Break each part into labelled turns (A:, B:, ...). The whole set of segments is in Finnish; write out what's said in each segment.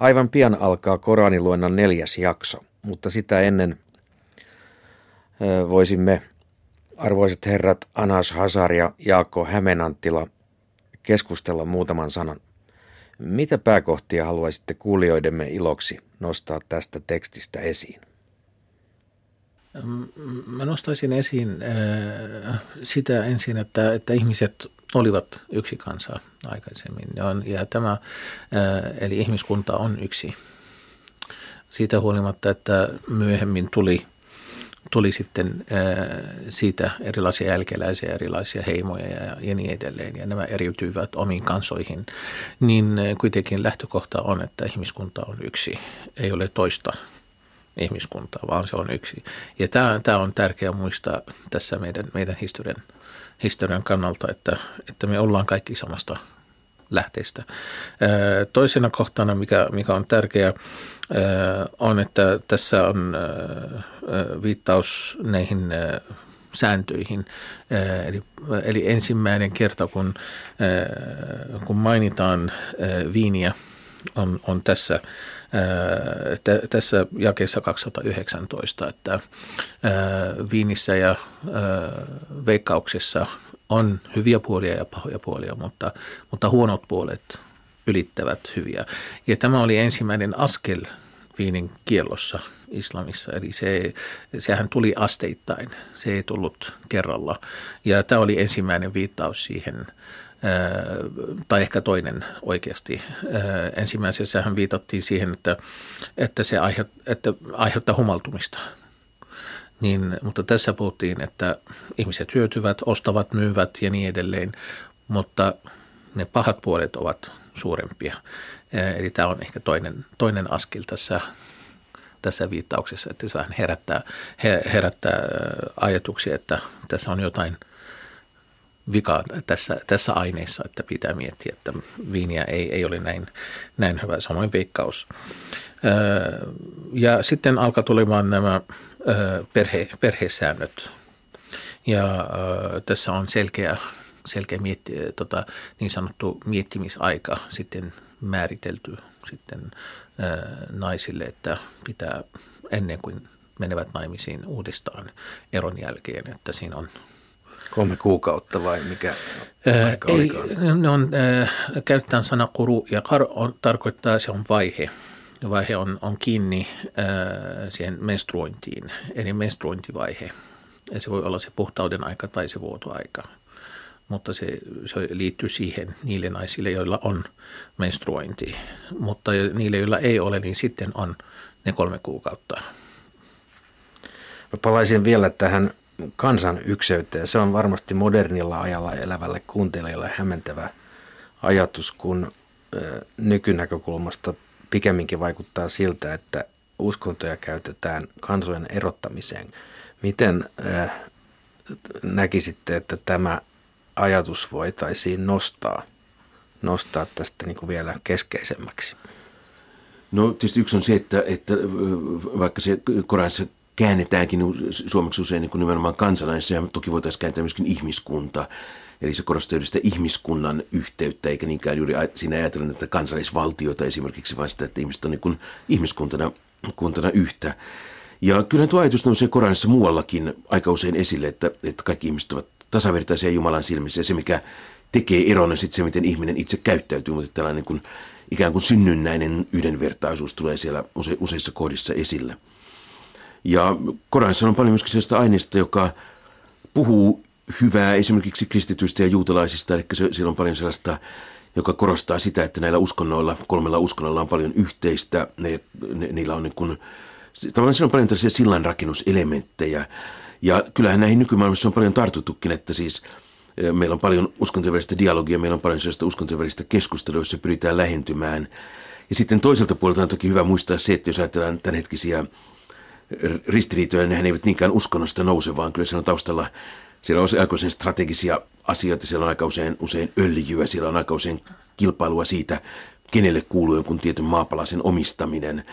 A: Aivan pian alkaa Koraniluennan neljäs jakso, mutta sitä ennen voisimme, arvoisat herrat Anas Hazar ja Jaakko Hämenanttila, keskustella muutaman sanan. Mitä pääkohtia haluaisitte kuulijoidemme iloksi nostaa tästä tekstistä esiin?
B: Mä nostaisin esiin sitä ensin, että, että ihmiset olivat yksi kansa aikaisemmin. On, ja tämä, eli ihmiskunta on yksi. Siitä huolimatta, että myöhemmin tuli, tuli sitten siitä erilaisia jälkeläisiä, erilaisia heimoja ja, ja niin edelleen, ja nämä eriytyivät omiin kansoihin, niin kuitenkin lähtökohta on, että ihmiskunta on yksi, ei ole toista ihmiskuntaa, vaan se on yksi. Ja tämä, tämä on tärkeää muistaa tässä meidän, meidän historian historian kannalta, että, että me ollaan kaikki samasta lähteestä. Toisena kohtana, mikä, mikä on tärkeä, on, että tässä on viittaus näihin sääntöihin. Eli, eli ensimmäinen kerta, kun, kun mainitaan viiniä, on, on tässä tässä jakeessa 219, että Viinissä ja Veikkauksessa on hyviä puolia ja pahoja puolia, mutta, mutta huonot puolet ylittävät hyviä. Ja tämä oli ensimmäinen askel viinin kiellossa islamissa, eli se, sehän tuli asteittain, se ei tullut kerralla. Ja tämä oli ensimmäinen viittaus siihen tai ehkä toinen oikeasti. Ensimmäisessähän viitattiin siihen, että, että se aiheut, että aiheuttaa humaltumista. Niin, mutta tässä puhuttiin, että ihmiset hyötyvät, ostavat, myyvät ja niin edelleen, mutta ne pahat puolet ovat suurempia. Eli tämä on ehkä toinen, toinen askel tässä, tässä viittauksessa, että se vähän herättää, herättää ajatuksia, että tässä on jotain – vika tässä, tässä aineessa, että pitää miettiä, että viiniä ei, ei ole näin, näin hyvä, samoin veikkaus. Ja sitten alkaa tulemaan nämä perhe, perhesäännöt. Ja tässä on selkeä, selkeä mietti, tota, niin sanottu miettimisaika sitten määritelty sitten naisille, että pitää ennen kuin menevät naimisiin uudestaan eron jälkeen, että siinä on
A: Kolme kuukautta vai mikä
B: aika Ei, ne on, äh, käytetään sana kuru ja kar on, tarkoittaa, se on vaihe. Vaihe on, on kiinni äh, siihen menstruointiin, eli menstruointivaihe. Ja se voi olla se puhtauden aika tai se vuotoaika. Mutta se, se liittyy siihen niille naisille, joilla on menstruointi. Mutta niille, joilla ei ole, niin sitten on ne kolme kuukautta.
A: Mä palaisin vielä tähän kansan ykseyteen. Se on varmasti modernilla ajalla elävälle kuuntelijalle hämmentävä ajatus, kun nykynäkökulmasta pikemminkin vaikuttaa siltä, että uskontoja käytetään kansojen erottamiseen. Miten näkisitte, että tämä ajatus voitaisiin nostaa, nostaa tästä niin kuin vielä keskeisemmäksi?
C: No tietysti yksi on se, että, että vaikka se Koranissa käännetäänkin suomeksi usein niin kuin nimenomaan kansalainen. Sehän toki voitaisiin kääntää myöskin ihmiskunta. Eli se korostaa juuri sitä ihmiskunnan yhteyttä, eikä niinkään juuri siinä ajatella että kansallisvaltiota esimerkiksi, vaan sitä, että ihmiset on niin kuin ihmiskuntana kuntana yhtä. Ja kyllä tuo ajatus nousee Koranissa muuallakin aika usein esille, että, että kaikki ihmiset ovat tasavertaisia Jumalan silmissä. Ja se, mikä tekee eron, on sitten se, miten ihminen itse käyttäytyy, mutta tällainen niin kuin, ikään kuin synnynnäinen yhdenvertaisuus tulee siellä use, useissa kohdissa esille. Ja Koranissa on paljon myöskin sellaista aineista, joka puhuu hyvää esimerkiksi kristityistä ja juutalaisista, eli se, siellä on paljon sellaista, joka korostaa sitä, että näillä uskonnoilla, kolmella uskonnolla on paljon yhteistä, ne, ne, niillä on niin kuin, tavallaan siellä on paljon tällaisia sillanrakennuselementtejä, ja kyllähän näihin nykymaailmassa on paljon tartuttukin, että siis e, meillä on paljon uskontojen välistä dialogia, meillä on paljon sellaista uskontojen välistä keskustelua, jossa pyritään lähentymään. Ja sitten toiselta puolelta on toki hyvä muistaa se, että jos ajatellaan tämänhetkisiä ristiriitoja, nehän eivät niinkään uskonnosta nouse, vaan kyllä siellä on taustalla, siellä on aika usein strategisia asioita, siellä on aika usein, usein öljyä, siellä on aika usein kilpailua siitä, kenelle kuuluu jonkun tietyn maapalasen omistaminen.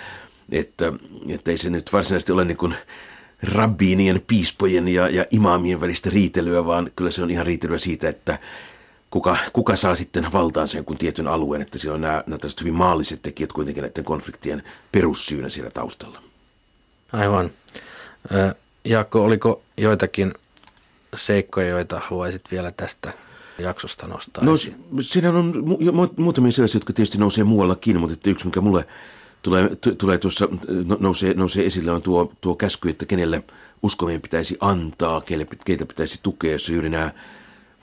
C: Että, että ei se nyt varsinaisesti ole niin kuin rabbiinien, piispojen ja, ja imaamien välistä riitelyä, vaan kyllä se on ihan riitelyä siitä, että kuka, kuka saa sitten valtaan sen kun tietyn alueen, että siellä on nämä, nämä hyvin maalliset tekijät kuitenkin näiden konfliktien perussyynä siellä taustalla.
A: Aivan. Jaakko, oliko joitakin seikkoja, joita haluaisit vielä tästä jaksosta nostaa
C: No
A: esiin?
C: siinä on muutamia sellaisia, jotka tietysti nousee muuallakin, mutta yksi mikä mulle tulee, tulee tuossa, no, nousee, nousee esille on tuo, tuo käsky, että kenelle uskovien pitäisi antaa, keille, keitä pitäisi tukea, jos juuri nämä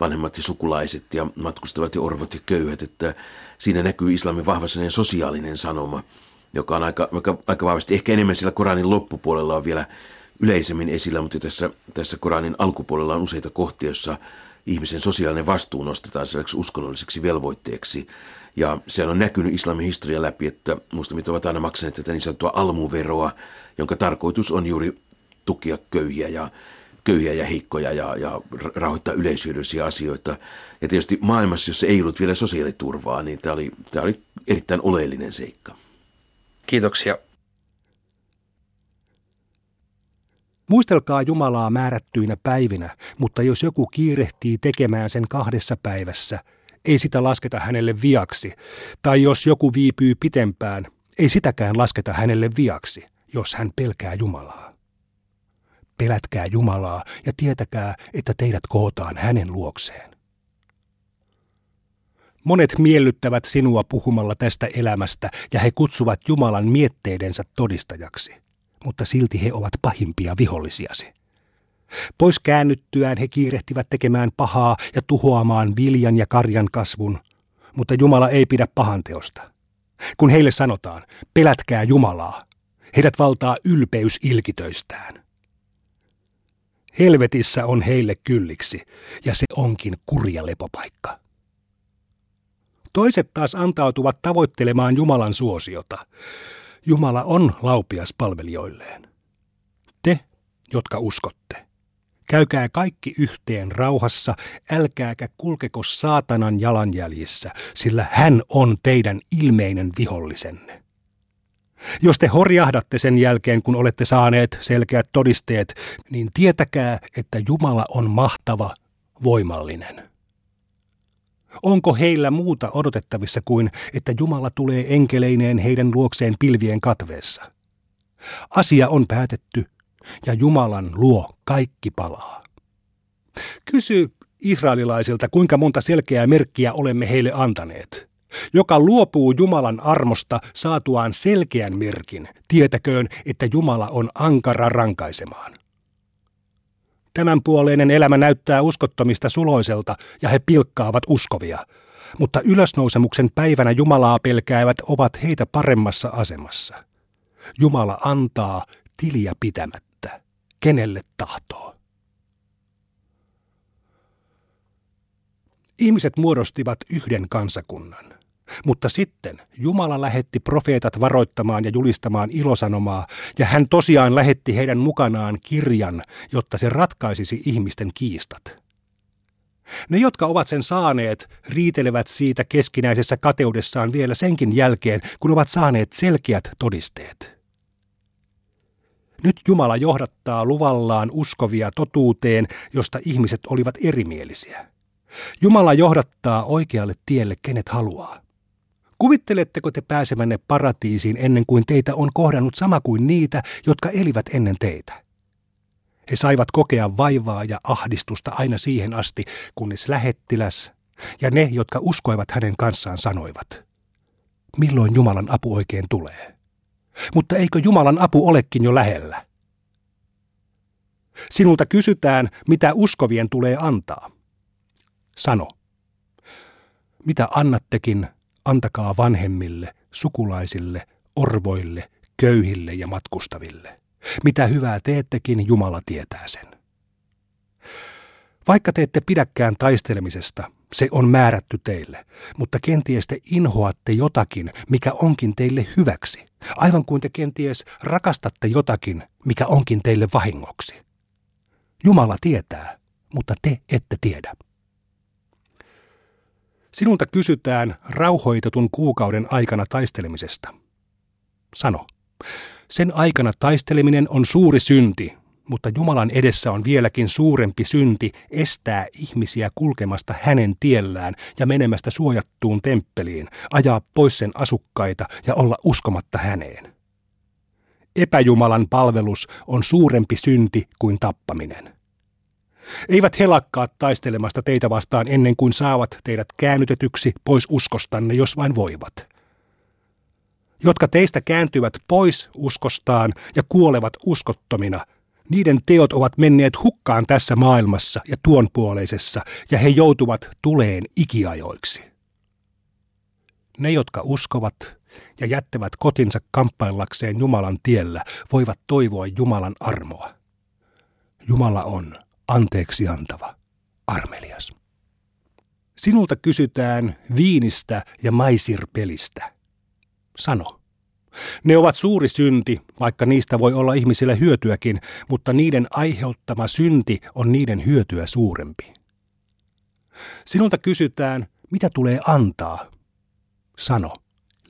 C: vanhemmat ja sukulaiset ja matkustavat ja orvot ja köyhät, että siinä näkyy islamin vahva sosiaalinen sanoma, joka on aika, aika, aika vahvasti, ehkä enemmän siellä Koranin loppupuolella on vielä yleisemmin esillä, mutta tässä, tässä Koranin alkupuolella on useita kohtia, joissa ihmisen sosiaalinen vastuu nostetaan sellaiseksi uskonnolliseksi velvoitteeksi. Ja se on näkynyt islamin historian läpi, että muslimit ovat aina maksaneet tätä niin sanottua almuveroa, jonka tarkoitus on juuri tukea köyhiä ja, köyhiä ja heikkoja ja, ja rahoittaa yleisyydellisiä asioita. Ja tietysti maailmassa, jossa ei ollut vielä sosiaaliturvaa, niin tämä oli, tämä oli erittäin oleellinen seikka.
A: Kiitoksia.
D: Muistelkaa Jumalaa määrättyinä päivinä, mutta jos joku kiirehtii tekemään sen kahdessa päivässä, ei sitä lasketa hänelle viaksi, tai jos joku viipyy pitempään, ei sitäkään lasketa hänelle viaksi, jos hän pelkää Jumalaa. Pelätkää Jumalaa ja tietäkää, että teidät kootaan hänen luokseen. Monet miellyttävät sinua puhumalla tästä elämästä ja he kutsuvat Jumalan mietteidensä todistajaksi mutta silti he ovat pahimpia vihollisiasi. Pois käännyttyään he kiirehtivät tekemään pahaa ja tuhoamaan viljan ja karjan kasvun, mutta Jumala ei pidä pahanteosta. Kun heille sanotaan, pelätkää Jumalaa, heidät valtaa ylpeys ilkitöistään. Helvetissä on heille kylliksi, ja se onkin kurja lepopaikka. Toiset taas antautuvat tavoittelemaan Jumalan suosiota. Jumala on laupias palvelijoilleen. Te, jotka uskotte, käykää kaikki yhteen rauhassa, älkääkä kulkeko saatanan jalanjäljissä, sillä hän on teidän ilmeinen vihollisenne. Jos te horjahdatte sen jälkeen, kun olette saaneet selkeät todisteet, niin tietäkää, että Jumala on mahtava, voimallinen. Onko heillä muuta odotettavissa kuin, että Jumala tulee enkeleineen heidän luokseen pilvien katveessa? Asia on päätetty, ja Jumalan luo kaikki palaa. Kysy israelilaisilta, kuinka monta selkeää merkkiä olemme heille antaneet. Joka luopuu Jumalan armosta saatuaan selkeän merkin, tietäköön, että Jumala on ankara rankaisemaan. Tämänpuoleinen elämä näyttää uskottomista suloiselta ja he pilkkaavat uskovia. Mutta ylösnousemuksen päivänä Jumalaa pelkäävät ovat heitä paremmassa asemassa. Jumala antaa tiliä pitämättä, kenelle tahtoo. Ihmiset muodostivat yhden kansakunnan. Mutta sitten Jumala lähetti profeetat varoittamaan ja julistamaan ilosanomaa, ja hän tosiaan lähetti heidän mukanaan kirjan, jotta se ratkaisisi ihmisten kiistat. Ne, jotka ovat sen saaneet, riitelevät siitä keskinäisessä kateudessaan vielä senkin jälkeen, kun ovat saaneet selkeät todisteet. Nyt Jumala johdattaa luvallaan uskovia totuuteen, josta ihmiset olivat erimielisiä. Jumala johdattaa oikealle tielle kenet haluaa. Kuvitteletteko te pääsemänne paratiisiin ennen kuin teitä on kohdannut sama kuin niitä, jotka elivät ennen teitä? He saivat kokea vaivaa ja ahdistusta aina siihen asti, kunnes lähettiläs ja ne, jotka uskoivat hänen kanssaan, sanoivat, milloin Jumalan apu oikein tulee? Mutta eikö Jumalan apu olekin jo lähellä? Sinulta kysytään, mitä uskovien tulee antaa. Sano, mitä annattekin, antakaa vanhemmille, sukulaisille, orvoille, köyhille ja matkustaville. Mitä hyvää teettekin, Jumala tietää sen. Vaikka te ette pidäkään taistelemisesta, se on määrätty teille, mutta kenties te inhoatte jotakin, mikä onkin teille hyväksi, aivan kuin te kenties rakastatte jotakin, mikä onkin teille vahingoksi. Jumala tietää, mutta te ette tiedä. Sinulta kysytään rauhoitetun kuukauden aikana taistelemisesta. Sano, sen aikana taisteleminen on suuri synti, mutta Jumalan edessä on vieläkin suurempi synti estää ihmisiä kulkemasta hänen tiellään ja menemästä suojattuun temppeliin, ajaa pois sen asukkaita ja olla uskomatta häneen. Epäjumalan palvelus on suurempi synti kuin tappaminen. Eivät he lakkaa taistelemasta teitä vastaan ennen kuin saavat teidät käännytetyksi pois uskostanne, jos vain voivat. Jotka teistä kääntyvät pois uskostaan ja kuolevat uskottomina, niiden teot ovat menneet hukkaan tässä maailmassa ja tuonpuoleisessa, ja he joutuvat tuleen ikiajoiksi. Ne, jotka uskovat ja jättävät kotinsa kamppaillakseen Jumalan tiellä, voivat toivoa Jumalan armoa. Jumala on anteeksi antava, armelias. Sinulta kysytään viinistä ja maisirpelistä. Sano. Ne ovat suuri synti, vaikka niistä voi olla ihmisille hyötyäkin, mutta niiden aiheuttama synti on niiden hyötyä suurempi. Sinulta kysytään, mitä tulee antaa. Sano,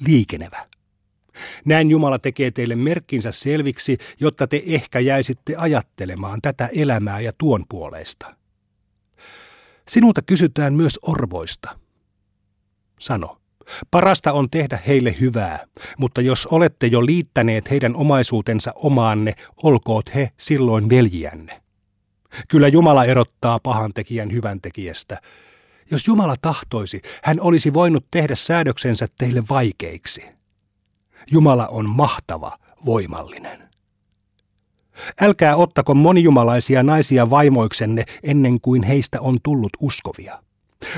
D: liikenevä. Näin Jumala tekee teille merkkinsä selviksi, jotta te ehkä jäisitte ajattelemaan tätä elämää ja tuon puoleista. Sinulta kysytään myös orvoista. Sano, parasta on tehdä heille hyvää, mutta jos olette jo liittäneet heidän omaisuutensa omaanne, olkoot he silloin veljiänne. Kyllä Jumala erottaa pahan tekijän hyvän tekijästä. Jos Jumala tahtoisi, hän olisi voinut tehdä säädöksensä teille vaikeiksi. Jumala on mahtava, voimallinen. Älkää ottako monijumalaisia naisia vaimoiksenne ennen kuin heistä on tullut uskovia.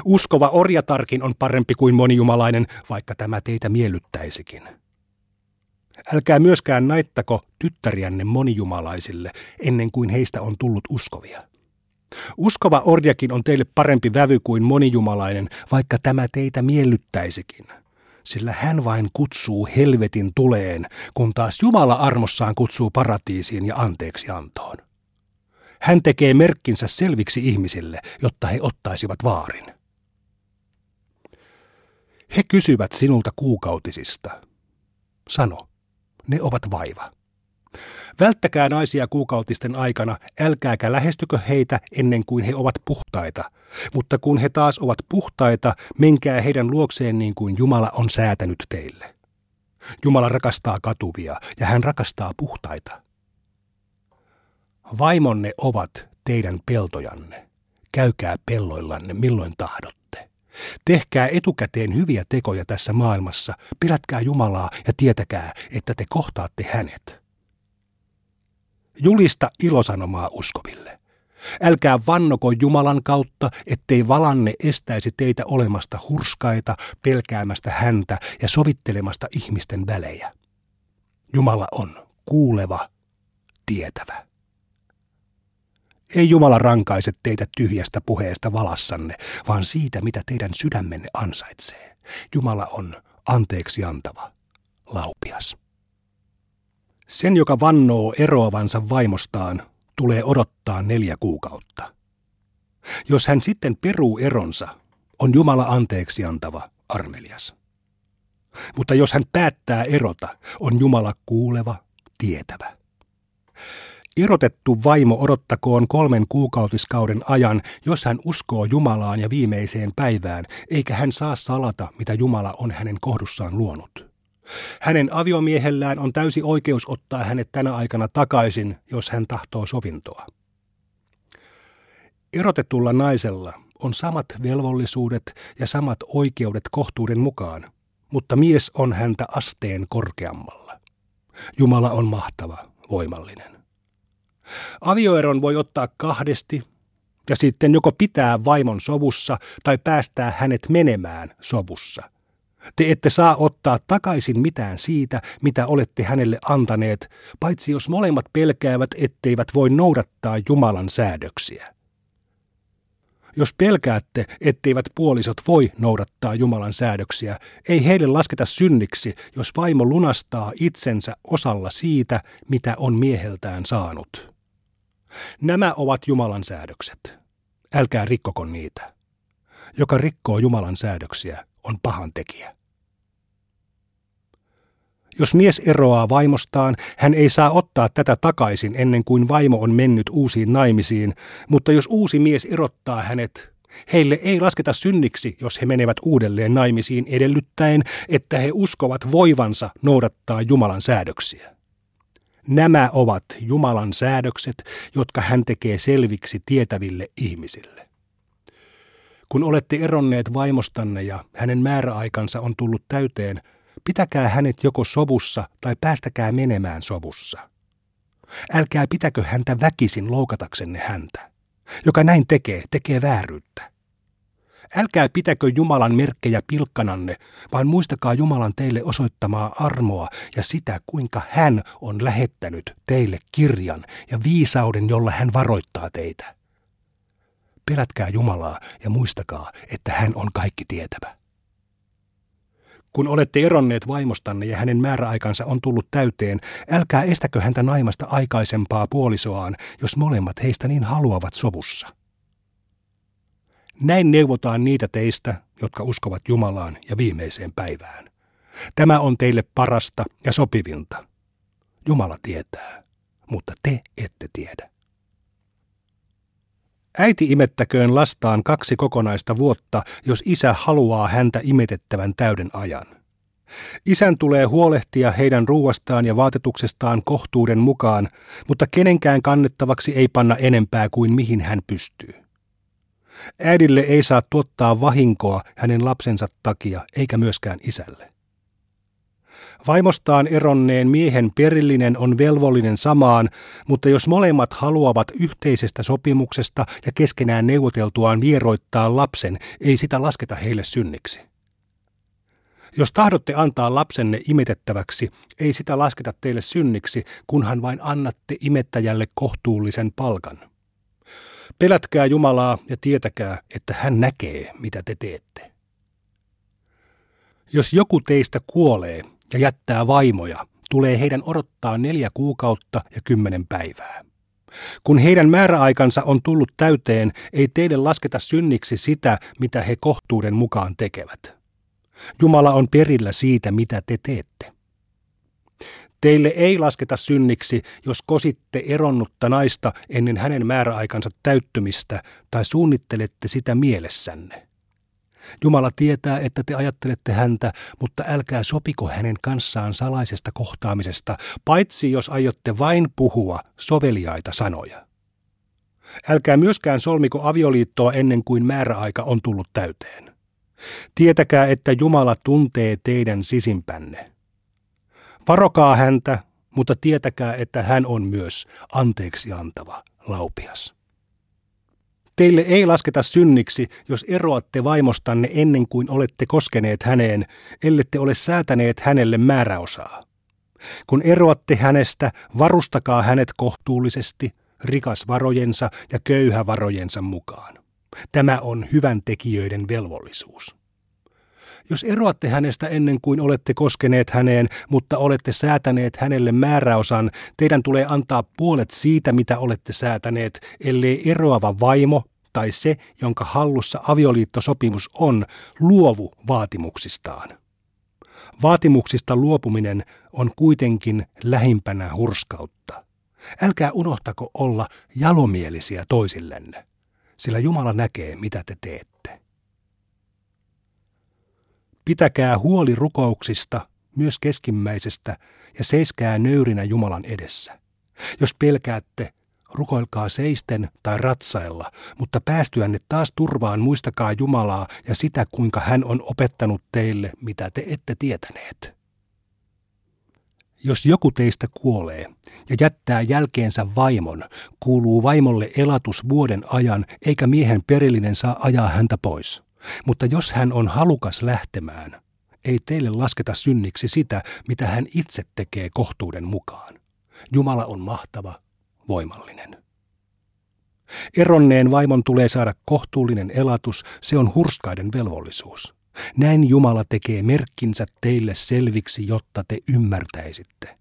D: Uskova orjatarkin on parempi kuin monijumalainen, vaikka tämä teitä miellyttäisikin. Älkää myöskään naittako tyttäriänne monijumalaisille ennen kuin heistä on tullut uskovia. Uskova orjakin on teille parempi vävy kuin monijumalainen, vaikka tämä teitä miellyttäisikin sillä hän vain kutsuu helvetin tuleen, kun taas Jumala armossaan kutsuu paratiisiin ja anteeksi antoon. Hän tekee merkkinsä selviksi ihmisille, jotta he ottaisivat vaarin. He kysyvät sinulta kuukautisista. Sano, ne ovat vaiva. Välttäkää naisia kuukautisten aikana, älkääkä lähestykö heitä ennen kuin he ovat puhtaita. Mutta kun he taas ovat puhtaita, menkää heidän luokseen niin kuin Jumala on säätänyt teille. Jumala rakastaa katuvia ja hän rakastaa puhtaita. Vaimonne ovat teidän peltojanne. Käykää pelloillanne milloin tahdotte. Tehkää etukäteen hyviä tekoja tässä maailmassa, pelätkää Jumalaa ja tietäkää, että te kohtaatte hänet. Julista ilosanomaa uskoville. Älkää vannoko Jumalan kautta, ettei valanne estäisi teitä olemasta hurskaita, pelkäämästä häntä ja sovittelemasta ihmisten välejä. Jumala on kuuleva, tietävä. Ei Jumala rankaise teitä tyhjästä puheesta valassanne, vaan siitä, mitä teidän sydämenne ansaitsee. Jumala on anteeksi antava, laupias. Sen, joka vannoo eroavansa vaimostaan, tulee odottaa neljä kuukautta. Jos hän sitten peruu eronsa, on Jumala anteeksi antava, armelias. Mutta jos hän päättää erota, on Jumala kuuleva, tietävä. Erotettu vaimo odottakoon kolmen kuukautiskauden ajan, jos hän uskoo Jumalaan ja viimeiseen päivään, eikä hän saa salata, mitä Jumala on hänen kohdussaan luonut. Hänen aviomiehellään on täysi oikeus ottaa hänet tänä aikana takaisin, jos hän tahtoo sovintoa. Erotetulla naisella on samat velvollisuudet ja samat oikeudet kohtuuden mukaan, mutta mies on häntä asteen korkeammalla. Jumala on mahtava, voimallinen. Avioeron voi ottaa kahdesti ja sitten joko pitää vaimon sovussa tai päästää hänet menemään sovussa – te ette saa ottaa takaisin mitään siitä, mitä olette hänelle antaneet, paitsi jos molemmat pelkäävät, etteivät voi noudattaa Jumalan säädöksiä. Jos pelkäätte, etteivät puolisot voi noudattaa Jumalan säädöksiä, ei heille lasketa synniksi, jos vaimo lunastaa itsensä osalla siitä, mitä on mieheltään saanut. Nämä ovat Jumalan säädökset. Älkää rikkoko niitä. Joka rikkoo Jumalan säädöksiä, on pahan tekijä. Jos mies eroaa vaimostaan, hän ei saa ottaa tätä takaisin ennen kuin vaimo on mennyt uusiin naimisiin, mutta jos uusi mies erottaa hänet, heille ei lasketa synniksi, jos he menevät uudelleen naimisiin edellyttäen, että he uskovat voivansa noudattaa Jumalan säädöksiä. Nämä ovat Jumalan säädökset, jotka hän tekee selviksi tietäville ihmisille. Kun olette eronneet vaimostanne ja hänen määräaikansa on tullut täyteen, pitäkää hänet joko sovussa tai päästäkää menemään sovussa. Älkää pitäkö häntä väkisin loukataksenne häntä. Joka näin tekee, tekee vääryyttä. Älkää pitäkö Jumalan merkkejä pilkkananne, vaan muistakaa Jumalan teille osoittamaa armoa ja sitä, kuinka hän on lähettänyt teille kirjan ja viisauden, jolla hän varoittaa teitä. Pelätkää Jumalaa ja muistakaa, että hän on kaikki tietävä. Kun olette eronneet vaimostanne ja hänen määräaikansa on tullut täyteen, älkää estäkö häntä naimasta aikaisempaa puolisoaan, jos molemmat heistä niin haluavat sovussa. Näin neuvotaan niitä teistä, jotka uskovat Jumalaan ja viimeiseen päivään. Tämä on teille parasta ja sopivinta. Jumala tietää, mutta te ette tiedä. Äiti imettäköön lastaan kaksi kokonaista vuotta, jos isä haluaa häntä imetettävän täyden ajan. Isän tulee huolehtia heidän ruuastaan ja vaatetuksestaan kohtuuden mukaan, mutta kenenkään kannettavaksi ei panna enempää kuin mihin hän pystyy. Äidille ei saa tuottaa vahinkoa hänen lapsensa takia, eikä myöskään isälle. Vaimostaan eronneen miehen perillinen on velvollinen samaan, mutta jos molemmat haluavat yhteisestä sopimuksesta ja keskenään neuvoteltuaan vieroittaa lapsen, ei sitä lasketa heille synniksi. Jos tahdotte antaa lapsenne imetettäväksi, ei sitä lasketa teille synniksi, kunhan vain annatte imettäjälle kohtuullisen palkan. Pelätkää Jumalaa ja tietäkää, että hän näkee, mitä te teette. Jos joku teistä kuolee ja jättää vaimoja, tulee heidän odottaa neljä kuukautta ja kymmenen päivää. Kun heidän määräaikansa on tullut täyteen, ei teille lasketa synniksi sitä, mitä he kohtuuden mukaan tekevät. Jumala on perillä siitä, mitä te teette. Teille ei lasketa synniksi, jos kositte eronnutta naista ennen hänen määräaikansa täyttymistä tai suunnittelette sitä mielessänne. Jumala tietää, että te ajattelette häntä, mutta älkää sopiko hänen kanssaan salaisesta kohtaamisesta, paitsi jos aiotte vain puhua soveliaita sanoja. Älkää myöskään solmiko avioliittoa ennen kuin määräaika on tullut täyteen. Tietäkää, että Jumala tuntee teidän sisimpänne. Varokaa häntä, mutta tietäkää, että hän on myös anteeksi antava, laupias. Teille ei lasketa synniksi, jos eroatte vaimostanne ennen kuin olette koskeneet häneen, ellette ole säätäneet hänelle määräosaa. Kun eroatte hänestä, varustakaa hänet kohtuullisesti, rikas varojensa ja köyhä varojensa mukaan. Tämä on hyvän tekijöiden velvollisuus. Jos eroatte hänestä ennen kuin olette koskeneet häneen, mutta olette säätäneet hänelle määräosan, teidän tulee antaa puolet siitä, mitä olette säätäneet, ellei eroava vaimo tai se, jonka hallussa avioliittosopimus on, luovu vaatimuksistaan. Vaatimuksista luopuminen on kuitenkin lähimpänä hurskautta. Älkää unohtako olla jalomielisiä toisillenne, sillä Jumala näkee, mitä te teette. Pitäkää huoli rukouksista, myös keskimmäisestä, ja seiskää nöyrinä Jumalan edessä. Jos pelkäätte, rukoilkaa seisten tai ratsailla, mutta päästyänne taas turvaan muistakaa Jumalaa ja sitä, kuinka hän on opettanut teille, mitä te ette tietäneet. Jos joku teistä kuolee ja jättää jälkeensä vaimon, kuuluu vaimolle elatus vuoden ajan, eikä miehen perillinen saa ajaa häntä pois. Mutta jos hän on halukas lähtemään, ei teille lasketa synniksi sitä, mitä hän itse tekee kohtuuden mukaan. Jumala on mahtava, voimallinen. Eronneen vaimon tulee saada kohtuullinen elatus, se on hurskaiden velvollisuus. Näin Jumala tekee merkkinsä teille selviksi, jotta te ymmärtäisitte.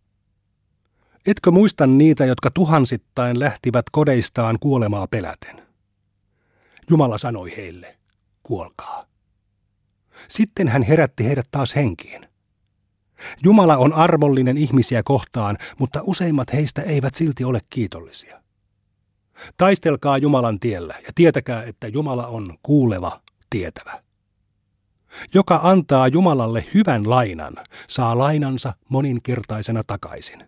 D: Etkö muista niitä, jotka tuhansittain lähtivät kodeistaan kuolemaa peläten? Jumala sanoi heille, kuolkaa. Sitten hän herätti heidät taas henkiin. Jumala on armollinen ihmisiä kohtaan, mutta useimmat heistä eivät silti ole kiitollisia. Taistelkaa Jumalan tiellä ja tietäkää, että Jumala on kuuleva, tietävä. Joka antaa Jumalalle hyvän lainan, saa lainansa moninkertaisena takaisin.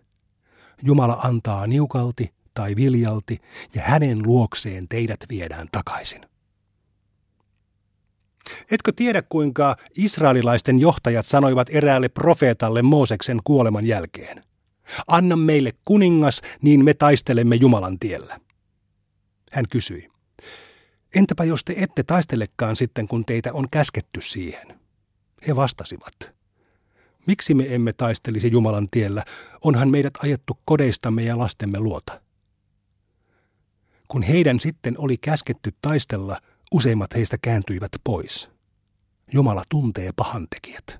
D: Jumala antaa niukalti tai viljalti, ja hänen luokseen teidät viedään takaisin. Etkö tiedä, kuinka israelilaisten johtajat sanoivat eräälle profeetalle Mooseksen kuoleman jälkeen? Anna meille kuningas, niin me taistelemme Jumalan tiellä. Hän kysyi, entäpä jos te ette taistelekaan sitten, kun teitä on käsketty siihen? He vastasivat, miksi me emme taistelisi Jumalan tiellä, onhan meidät ajettu kodeistamme ja lastemme luota. Kun heidän sitten oli käsketty taistella, useimmat heistä kääntyivät pois. Jumala tuntee pahantekijät.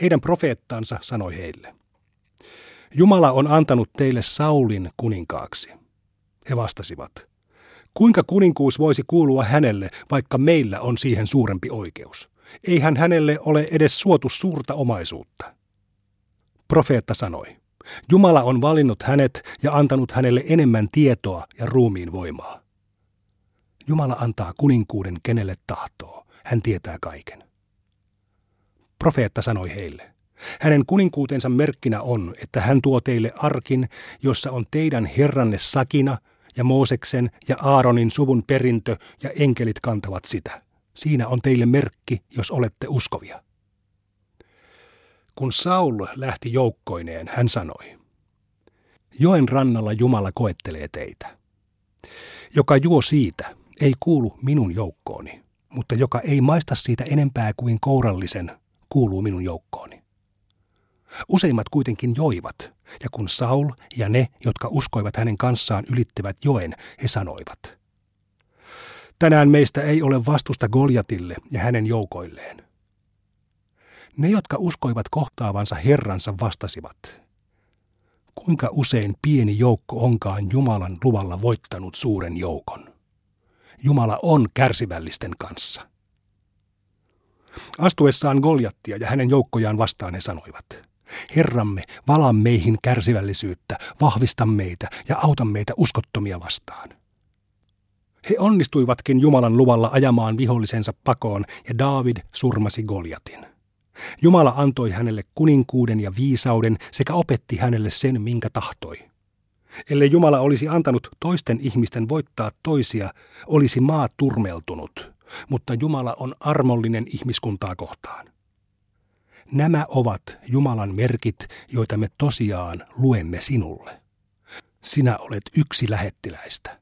D: Heidän profeettansa sanoi heille, Jumala on antanut teille Saulin kuninkaaksi. He vastasivat, kuinka kuninkuus voisi kuulua hänelle, vaikka meillä on siihen suurempi oikeus? Eihän hänelle ole edes suotu suurta omaisuutta. Profeetta sanoi, Jumala on valinnut hänet ja antanut hänelle enemmän tietoa ja ruumiin voimaa. Jumala antaa kuninkuuden kenelle tahtoo. Hän tietää kaiken. Profeetta sanoi heille, hänen kuninkuutensa merkkinä on, että hän tuo teille arkin, jossa on teidän herranne Sakina ja Mooseksen ja Aaronin suvun perintö ja enkelit kantavat sitä. Siinä on teille merkki, jos olette uskovia. Kun Saul lähti joukkoineen, hän sanoi, Joen rannalla Jumala koettelee teitä. Joka juo siitä, ei kuulu minun joukkooni, mutta joka ei maista siitä enempää kuin kourallisen, kuuluu minun joukkooni. Useimmat kuitenkin joivat, ja kun Saul ja ne, jotka uskoivat hänen kanssaan, ylittivät joen, he sanoivat, Tänään meistä ei ole vastusta Goljatille ja hänen joukoilleen. Ne, jotka uskoivat kohtaavansa Herransa, vastasivat, kuinka usein pieni joukko onkaan Jumalan luvalla voittanut suuren joukon. Jumala on kärsivällisten kanssa. Astuessaan Goljattia ja hänen joukkojaan vastaan he sanoivat, Herramme, vala meihin kärsivällisyyttä, vahvista meitä ja auta meitä uskottomia vastaan. He onnistuivatkin Jumalan luvalla ajamaan vihollisensa pakoon ja David surmasi Goljatin. Jumala antoi hänelle kuninkuuden ja viisauden sekä opetti hänelle sen, minkä tahtoi. Ellei Jumala olisi antanut toisten ihmisten voittaa toisia, olisi maa turmeltunut, mutta Jumala on armollinen ihmiskuntaa kohtaan. Nämä ovat Jumalan merkit, joita me tosiaan luemme sinulle. Sinä olet yksi lähettiläistä.